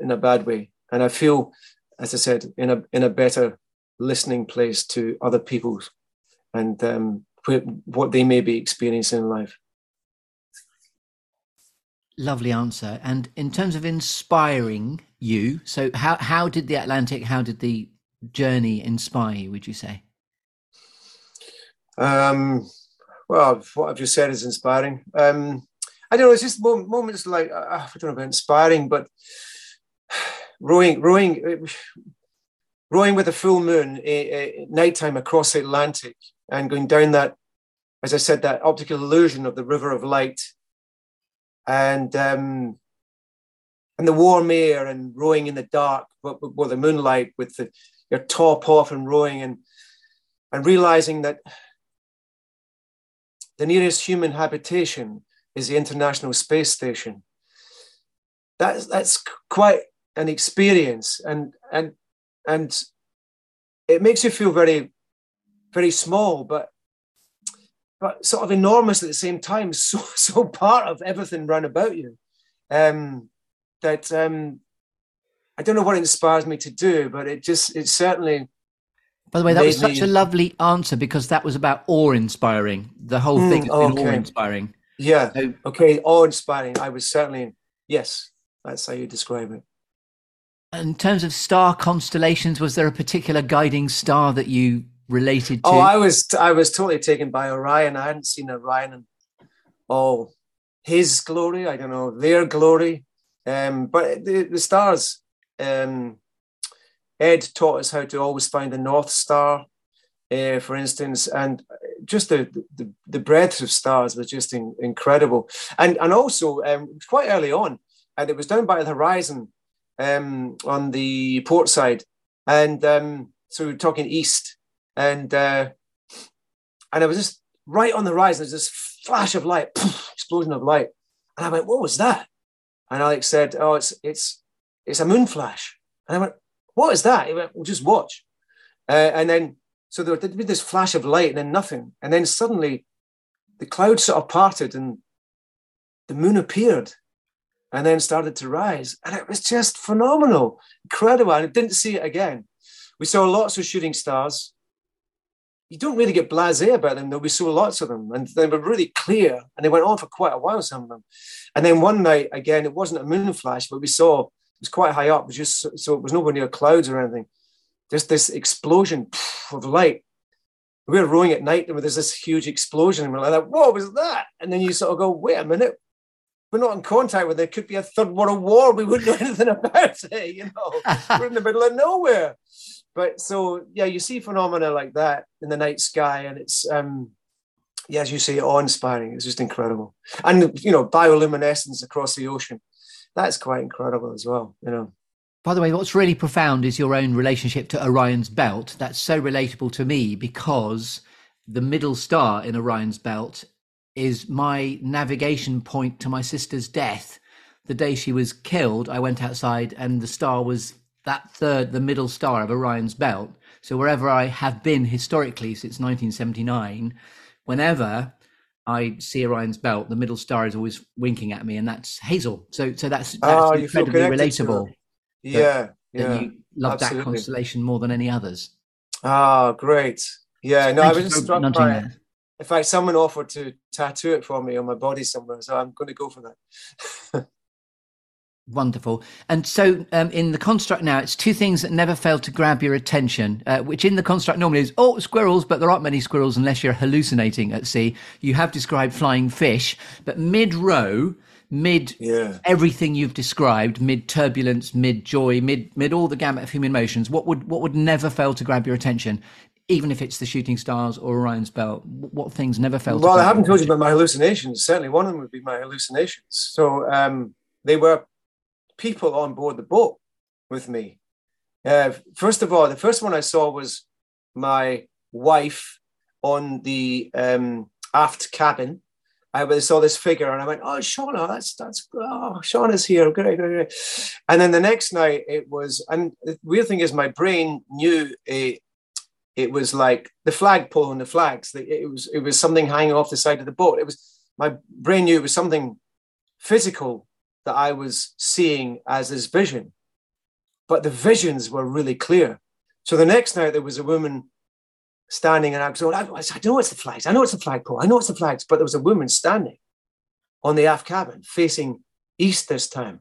in a bad way, and I feel, as I said, in a in a better listening place to other people's and um, what they may be experiencing in life. Lovely answer. And in terms of inspiring you, so how how did the Atlantic, how did the journey inspire you? Would you say? Um, well, what I've just said is inspiring. Um, I don't know. It's just moments like uh, I don't know about inspiring, but rowing, rowing, rowing with a full moon at nighttime across the Atlantic and going down that, as I said, that optical illusion of the river of light and um, and the warm air and rowing in the dark with, with the moonlight with the, your top off and rowing and and realizing that the nearest human habitation is the International Space Station. That's that's quite an experience, and and and it makes you feel very very small, but but sort of enormous at the same time, so so part of everything round about you. Um, that um, I don't know what inspires me to do, but it just it certainly. By the way, that was such me... a lovely answer because that was about awe-inspiring. The whole mm, thing okay. awe-inspiring. Yeah. So, okay, awe-inspiring. I was certainly yes. That's how you describe it. In terms of star constellations, was there a particular guiding star that you related to? Oh, I was I was totally taken by Orion. I hadn't seen Orion oh his glory. I don't know their glory. Um, but the, the stars. Um, Ed taught us how to always find the North Star, uh, for instance, and just the, the, the breadth of stars was just in, incredible. And and also um, quite early on, and it was down by the horizon um, on the port side, and um, so we're talking east, and uh, and I was just right on the horizon. There's this flash of light, explosion of light, and I went, "What was that?" And Alex said, "Oh, it's it's it's a moon flash." And I went, "What is that?" He went, "Well, just watch." Uh, and then so there would be this flash of light and then nothing, and then suddenly the clouds sort of parted and the moon appeared and then started to rise. And it was just phenomenal, incredible. And I didn't see it again. We saw lots of shooting stars you don't really get blasé about them. Though we saw lots of them, and they were really clear, and they went on for quite a while. Some of them, and then one night again, it wasn't a moon flash, but we saw it was quite high up. Just so it was nowhere near clouds or anything. Just this explosion of light. We were rowing at night, and there's this huge explosion, and we're like, "What was that?" And then you sort of go, "Wait a minute." We're not in contact with it. Could be a third world war. We wouldn't know anything about it. You know, we're in the middle of nowhere but so yeah, you see phenomena like that in the night sky, and it's um, yeah, as you say, awe-inspiring. It's just incredible, and you know, bioluminescence across the ocean. That's quite incredible as well. You know. By the way, what's really profound is your own relationship to Orion's belt. That's so relatable to me because the middle star in Orion's belt is my navigation point to my sister's death. The day she was killed, I went outside and the star was that third, the middle star of Orion's belt. So wherever I have been historically since 1979, whenever I see Orion's belt, the middle star is always winking at me, and that's Hazel. So, so that's, that's oh, incredibly relatable. Yeah, that, yeah. That you love absolutely. that constellation more than any others. Ah, oh, great. Yeah, no, Thank I was just struck by it. In fact, someone offered to tattoo it for me on my body somewhere, so I'm going to go for that. Wonderful. And so, um, in the construct now, it's two things that never fail to grab your attention, uh, which in the construct normally is, oh, squirrels, but there aren't many squirrels unless you're hallucinating at sea. You have described flying fish, but mid row, mid yeah. everything you've described, mid turbulence, mid joy, mid mid all the gamut of human emotions, what would what would never fail to grab your attention? Even if it's the shooting stars or Orion's belt, what things never fail? To Well, I haven't told you about my hallucinations. Certainly, one of them would be my hallucinations. So um, they were people on board the boat with me. Uh, first of all, the first one I saw was my wife on the um, aft cabin, I saw this figure and I went, "Oh, Shauna, that's that's oh, Shauna's here, great, great, great." And then the next night it was, and the weird thing is, my brain knew it. It was like the flagpole and the flags. It was it was something hanging off the side of the boat. It was my brain knew it was something physical that I was seeing as this vision, but the visions were really clear. So the next night there was a woman standing and I was going, I, I know it's the flags. I know it's the flagpole. I know it's the flags. But there was a woman standing on the aft cabin facing east this time.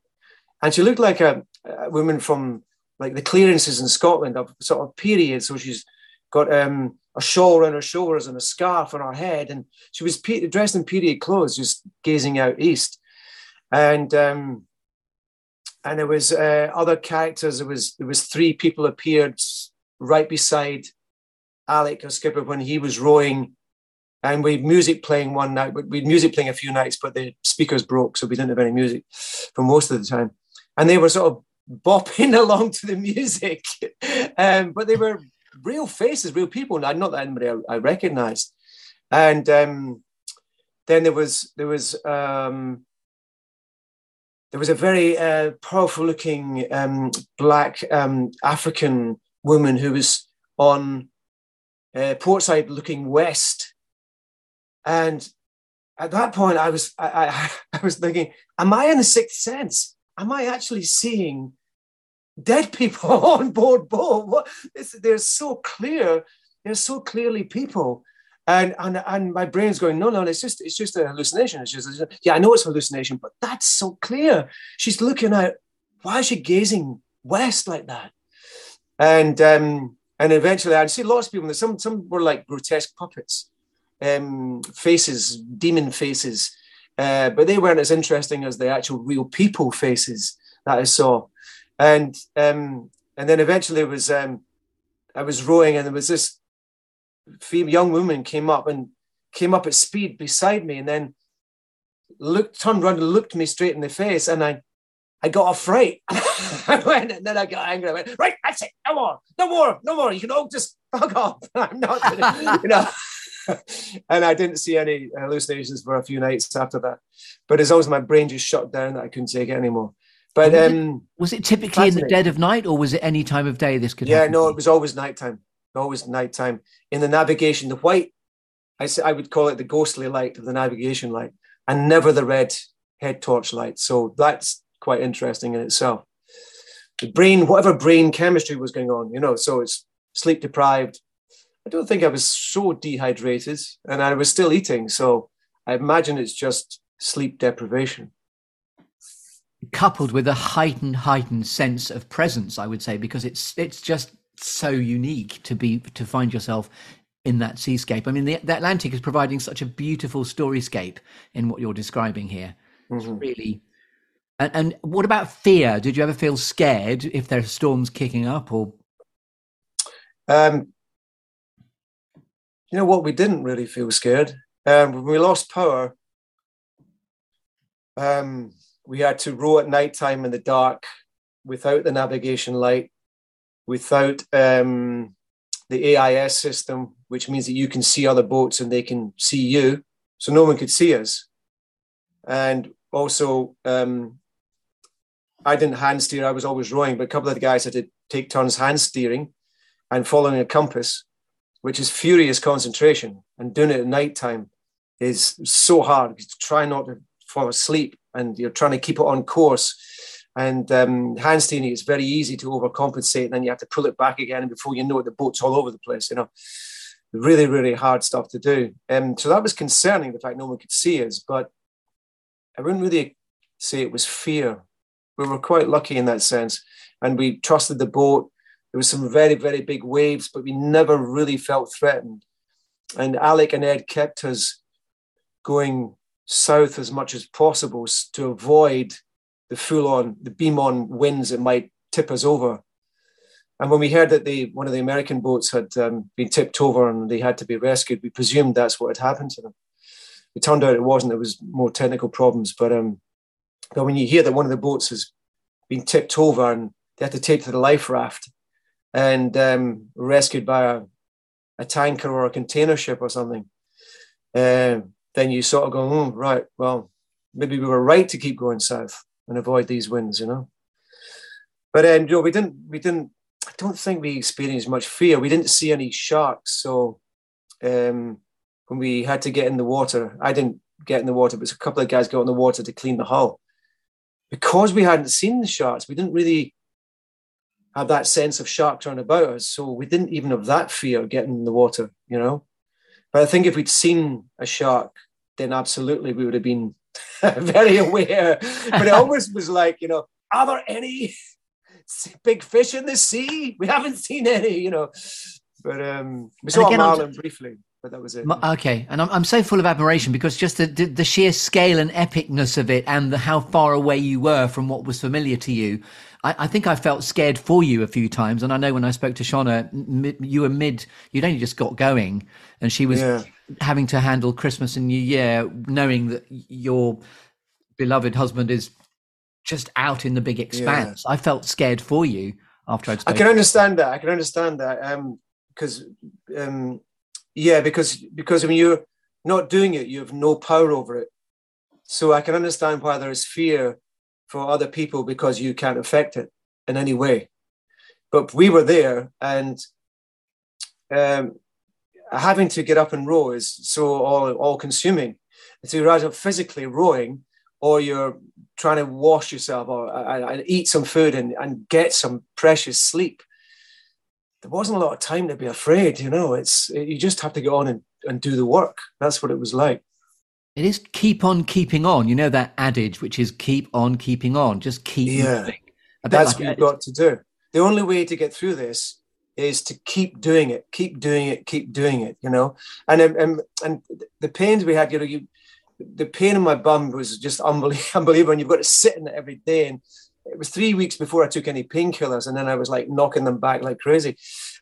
And she looked like a, a woman from like the clearances in Scotland of sort of period. So she's got um, a shawl around her shoulders and a scarf on her head. And she was pe- dressed in period clothes, just gazing out east. And um, and there was uh, other characters. There was there was three people appeared right beside Alec, our skipper, when he was rowing, and we had music playing one night. We had music playing a few nights, but the speakers broke, so we didn't have any music for most of the time. And they were sort of bopping along to the music, um, but they were real faces, real people, not that anybody I, I recognized. And um, then there was there was um, there was a very uh, powerful looking um, black um, African woman who was on uh, portside looking west. And at that point, I was I, I, I was thinking, am I in the sixth sense? Am I actually seeing dead people on board boat? What? they're so clear. They're so clearly people. And, and and my brain's going, no, no, it's just it's just a hallucination. It's just, yeah, I know it's hallucination, but that's so clear. She's looking out. Why is she gazing west like that? And um, and eventually I'd see lots of people. Some some were like grotesque puppets, um, faces, demon faces, uh, but they weren't as interesting as the actual real people faces that I saw. And um, and then eventually it was um, I was rowing and there was this young woman came up and came up at speed beside me and then looked turned around and looked me straight in the face and I I got a fright. I went, and then I got angry. I went, right, that's it. No more, no more, no more. You can all just fuck off. I'm not, gonna, you know. and I didn't see any hallucinations for a few nights after that. But as always, my brain just shut down that I couldn't take it anymore. But was, um, it, was it typically in the dead of night, or was it any time of day? This could. Yeah, happen? no, it was always nighttime. Always nighttime. In the navigation, the white, I say, I would call it the ghostly light of the navigation light, and never the red head torch light. So that's quite interesting in itself. The brain, whatever brain chemistry was going on, you know, so it's sleep deprived. I don't think I was so dehydrated and I was still eating. So I imagine it's just sleep deprivation. Coupled with a heightened, heightened sense of presence, I would say, because it's it's just so unique to be to find yourself in that seascape. I mean, the, the Atlantic is providing such a beautiful storyscape in what you're describing here. It's mm-hmm. really and, and what about fear? Did you ever feel scared if there are storms kicking up or? Um, you know what? We didn't really feel scared. Um, when we lost power, um, we had to row at night time in the dark without the navigation light, without um, the AIS system, which means that you can see other boats and they can see you. So no one could see us. And also, um, I didn't hand steer. I was always rowing, but a couple of the guys had to take turns hand steering and following a compass, which is furious concentration. And doing it at night time is so hard. You try not to fall asleep and you're trying to keep it on course. And um, hand steering is very easy to overcompensate. And then you have to pull it back again. And before you know it, the boat's all over the place, you know. Really, really hard stuff to do. Um, so that was concerning, the fact no one could see us. But I wouldn't really say it was fear we were quite lucky in that sense. And we trusted the boat. There was some very, very big waves, but we never really felt threatened. And Alec and Ed kept us going south as much as possible to avoid the full on, the beam on winds that might tip us over. And when we heard that the, one of the American boats had um, been tipped over and they had to be rescued, we presumed that's what had happened to them. It turned out it wasn't, There was more technical problems. But um, but when you hear that one of the boats has been tipped over and they had to take to the life raft and um, rescued by a, a, tanker or a container ship or something, uh, then you sort of go, oh, right, well, maybe we were right to keep going south and avoid these winds, you know. But um, you know, we didn't, we didn't. I don't think we experienced much fear. We didn't see any sharks, so um, when we had to get in the water, I didn't get in the water, but a couple of guys got in the water to clean the hull. Because we hadn't seen the sharks, we didn't really have that sense of sharks around about us. So we didn't even have that fear getting in the water, you know. But I think if we'd seen a shark, then absolutely we would have been very aware. But it always was like, you know, are there any big fish in the sea? We haven't seen any, you know. But um, we saw marlin briefly but that was it. Okay, and I'm, I'm so full of admiration because just the, the, sheer scale and epicness of it, and the, how far away you were from what was familiar to you. I, I, think I felt scared for you a few times, and I know when I spoke to Shauna, you were mid, you'd only just got going, and she was yeah. Having to handle Christmas and New Year, knowing that your beloved husband is just out in the big expanse. Yeah. I felt scared for you after I'd. Spoken. I can understand that. I can understand that Um because. Um, um, yeah, because because when you're not doing it, you have no power over it. So I can understand why there is fear for other people because you can't affect it in any way. But we were there, and um, having to get up and row is so all all consuming. So you're either physically rowing, or you're trying to wash yourself or and, and eat some food and, and get some precious sleep there wasn't a lot of time to be afraid. You know, it's you just have to go on and, and do the work. That's what it was like. It is keep on keeping on. You know that adage, which is keep on keeping on. Just keep yeah. moving. That's like what you've got to do. The only way to get through this is to keep doing it, keep doing it, keep doing it. You know, and and and the pains we had. You know, you the pain in my bum was just unbelievable. And you've got to sit in it every day and it was three weeks before I took any painkillers, and then I was like knocking them back like crazy.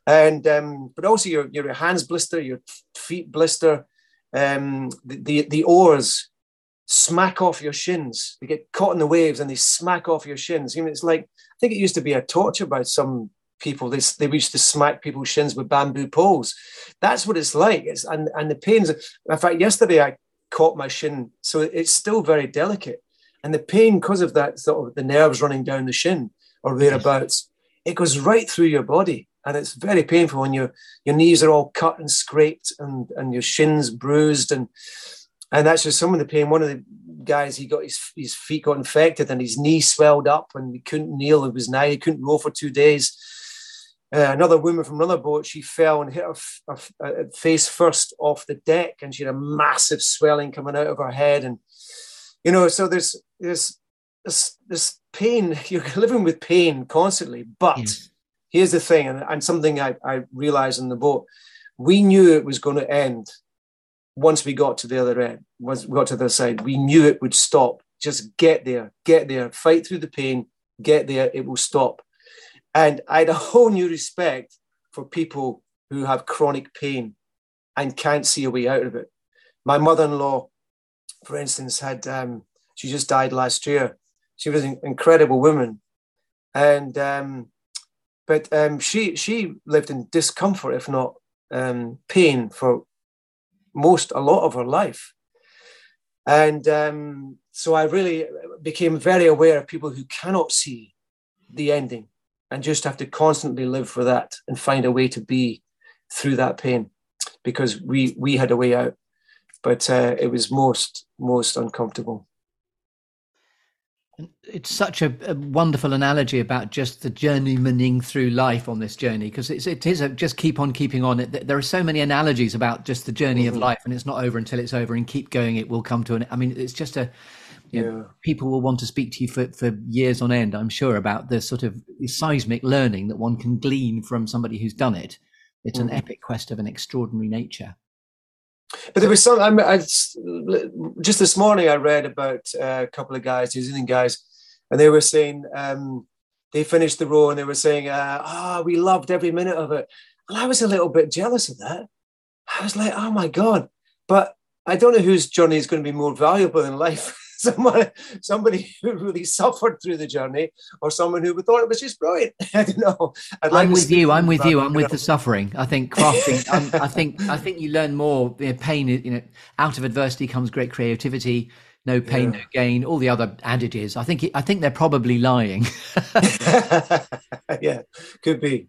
And um, but also your your hands blister, your feet blister, um, the, the the oars smack off your shins. They get caught in the waves and they smack off your shins. You know, it's like I think it used to be a torture by some people. They they used to smack people's shins with bamboo poles. That's what it's like. It's and and the pains. In fact, yesterday I caught my shin, so it's still very delicate. And the pain, because of that sort of the nerves running down the shin or thereabouts, it goes right through your body. And it's very painful when your your knees are all cut and scraped and, and your shins bruised and and that's just some of the pain. One of the guys, he got his, his feet got infected and his knee swelled up and he couldn't kneel. It was now he couldn't roll for two days. Uh, another woman from another boat, she fell and hit her, her, her, face first off the deck, and she had a massive swelling coming out of her head. And you know, so there's there's this this pain. You're living with pain constantly. But yes. here's the thing, and, and something I, I realized in the boat, we knew it was going to end once we got to the other end. Once we got to the other side, we knew it would stop. Just get there, get there, fight through the pain, get there. It will stop. And I had a whole new respect for people who have chronic pain and can't see a way out of it. My mother-in-law, for instance, had um, she just died last year. She was an incredible woman, and um, but um, she she lived in discomfort, if not um, pain, for most a lot of her life. And um, so I really became very aware of people who cannot see the ending and just have to constantly live for that and find a way to be through that pain because we we had a way out but uh, it was most most uncomfortable. It's such a, a, wonderful analogy about just the journeymaning through life on this journey because it is a, just keep on keeping on. It there are so many analogies about just the journey mm-hmm. of life and it's not over until it's over and keep going. It will come to an i mean it's just a you know, people will want to speak to you for, for years on end i'm sure about the sort of seismic learning that one can glean from somebody who's done it it's mm-hmm. an epic quest of an extraordinary nature but there was some. I, I, just this morning, I read about uh, a couple of guys, New Zealand guys, and they were saying um, they finished the row and they were saying, "Ah, uh, oh, we loved every minute of it." And I was a little bit jealous of that. I was like, "Oh my god!" But I don't know whose journey is going to be more valuable in life. someone, somebody who really suffered through the journey, or someone who thought it was just brilliant. I don't know. I'd I'm with you. I'm with you. I'm with the suffering. I think crafting. i think I think you learn more. You know, pain. You know, out of adversity comes great creativity. No pain, yeah. no gain. All the other adages. I think. I think they're probably lying. yeah, could be.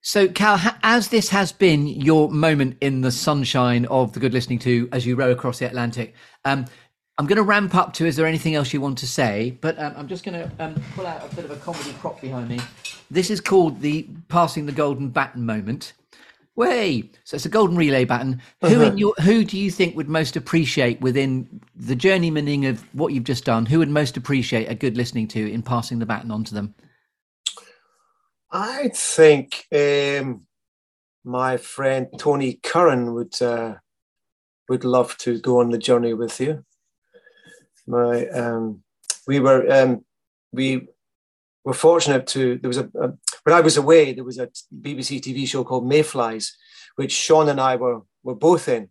So, Cal, as this has been your moment in the sunshine of the good listening to as you row across the Atlantic, um, I'm going to ramp up to is there anything else you want to say? But um, I'm just going to um, pull out a bit of a comedy prop behind me. This is called the passing the golden baton moment. Way! So it's a golden relay baton. Uh-huh. Who in your who do you think would most appreciate within the journeymaning of what you've just done? Who would most appreciate a good listening to in passing the baton on to them? I think um, my friend Tony Curran would uh, would love to go on the journey with you. My um, we were um, we were fortunate to there was a, a, when I was away there was a BBC TV show called Mayflies, which Sean and I were were both in,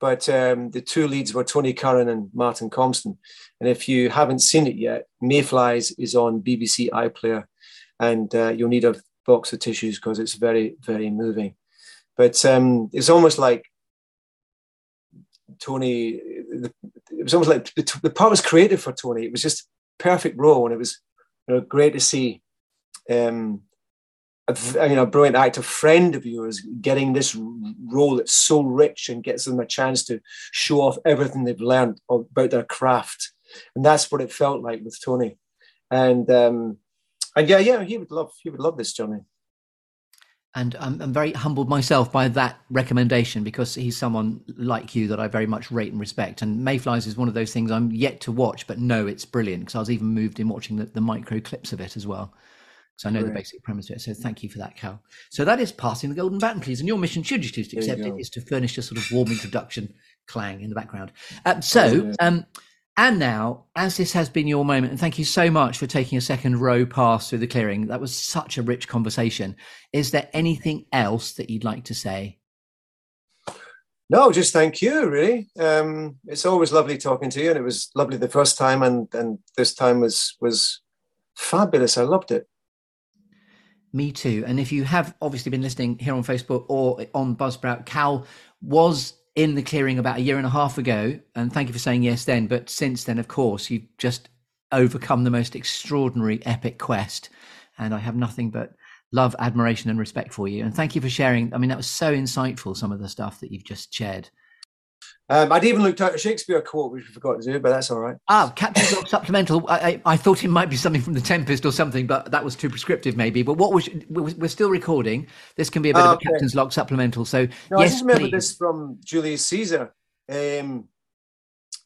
but um, the two leads were Tony Curran and Martin Compston. And if you haven't seen it yet, Mayflies is on BBC iPlayer and uh, you'll need a box of tissues because it's very, very moving. But um, it's almost like Tony, was almost like the, the, part was created for Tony. It was just perfect role, and it was you know, great to see um, a, you know, brilliant actor friend of yours getting this role that's so rich and gets them a chance to show off everything they've learned about their craft. And that's what it felt like with Tony. And um, and yeah, yeah, he would love he would love this, Johnny. And I'm, I'm very humbled myself by that recommendation because he's someone like you that I very much rate and respect. And Mayflies is one of those things I'm yet to watch, but no, it's brilliant because I was even moved in watching the, the micro clips of it as well. So I know Great. the basic premise of it. So thank you for that, Cal. So that is passing the golden baton, please. And your mission, should you choose to accept it, is to furnish a sort of warm introduction clang in the background. Um, so um, and now, as this has been your moment, and thank you so much for taking a second row pass through the clearing. That was such a rich conversation. Is there anything else that you'd like to say? No, just thank you. Really, um, it's always lovely talking to you, and it was lovely the first time, and and this time was was fabulous. I loved it. Me too. And if you have obviously been listening here on Facebook or on Buzzsprout, Cal was in the clearing about a year and a half ago, and thank you for saying yes then. But since then, of course, you've just overcome the most extraordinary epic quest, and I have nothing but love, admiration, and respect for you. And thank you for sharing. I mean, that was so insightful. Some of the stuff that you've just shared. Um, I'd even looked out a Shakespeare quote, which we forgot to do, but that's all right. Ah, Captain's Log Supplemental. I, I, I, thought it might be something from The Tempest or something, but that was too prescriptive, maybe. But what was we're still recording. This can be a bit of a okay. Captain's Log Supplemental. So no, yes, I just remember please. this from Julius Caesar. Um,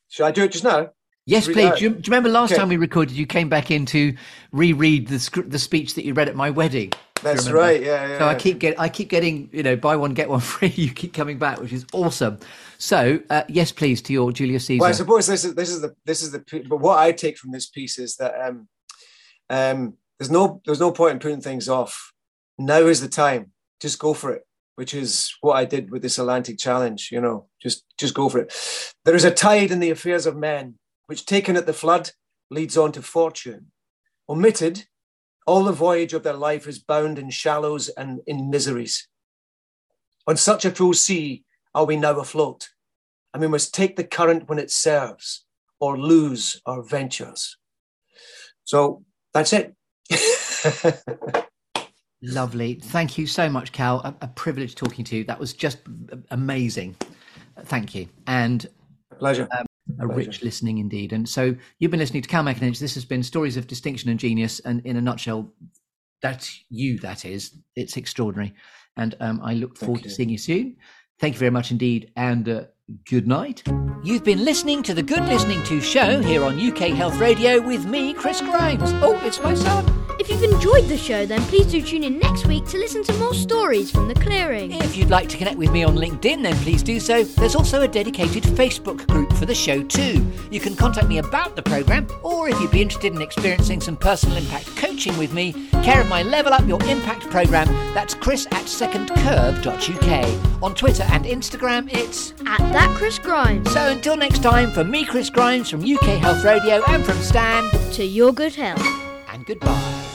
should I do it just now? Yes, please. Do you, do you, remember last okay. time we recorded? You came back in to reread the script, the speech that you read at my wedding. That's right. Yeah, yeah. So. I keep get I keep getting you know buy one get one free. You keep coming back, which is awesome. So uh, yes, please to your Julius Caesar. Well, I suppose this is this is the this is the but what I take from this piece is that um, um, there's no there's no point in putting things off. Now is the time. Just go for it. Which is what I did with this Atlantic challenge. You know, just just go for it. There is a tide in the affairs of men, which taken at the flood leads on to fortune. Omitted all the voyage of their life is bound in shallows and in miseries. On such a cruel sea are we now afloat, and we must take the current when it serves or lose our ventures. So that's it. Lovely. Thank you so much, Cal. A, a, privilege talking to you. That was just amazing. Thank you. And pleasure. Um, a rich listening indeed. And so you've been listening to Cal MacAninch. This has been Stories of Distinction and Genius. And in a nutshell, that's you, that is. It's extraordinary. And um, I look forward to seeing you soon. Thank you very much indeed. And uh, good night. You've been listening to the Good Listening To show here on UK Health Radio with me, Chris Grimes. Oh, it's my son. If you've enjoyed the show, then please do tune in next week to listen to more stories from the clearing. If you'd like to connect with me on LinkedIn, then please do so. There's also a dedicated Facebook group for the show, too. You can contact me about the programme, or if you'd be interested in experiencing some personal impact coaching with me, care of my Level Up Your Impact programme, that's chris at secondcurve.uk. On Twitter and Instagram, it's at that Chris Grimes. So until next time, from me, Chris Grimes, from UK Health Radio, and from Stan, To your good health. and goodbye.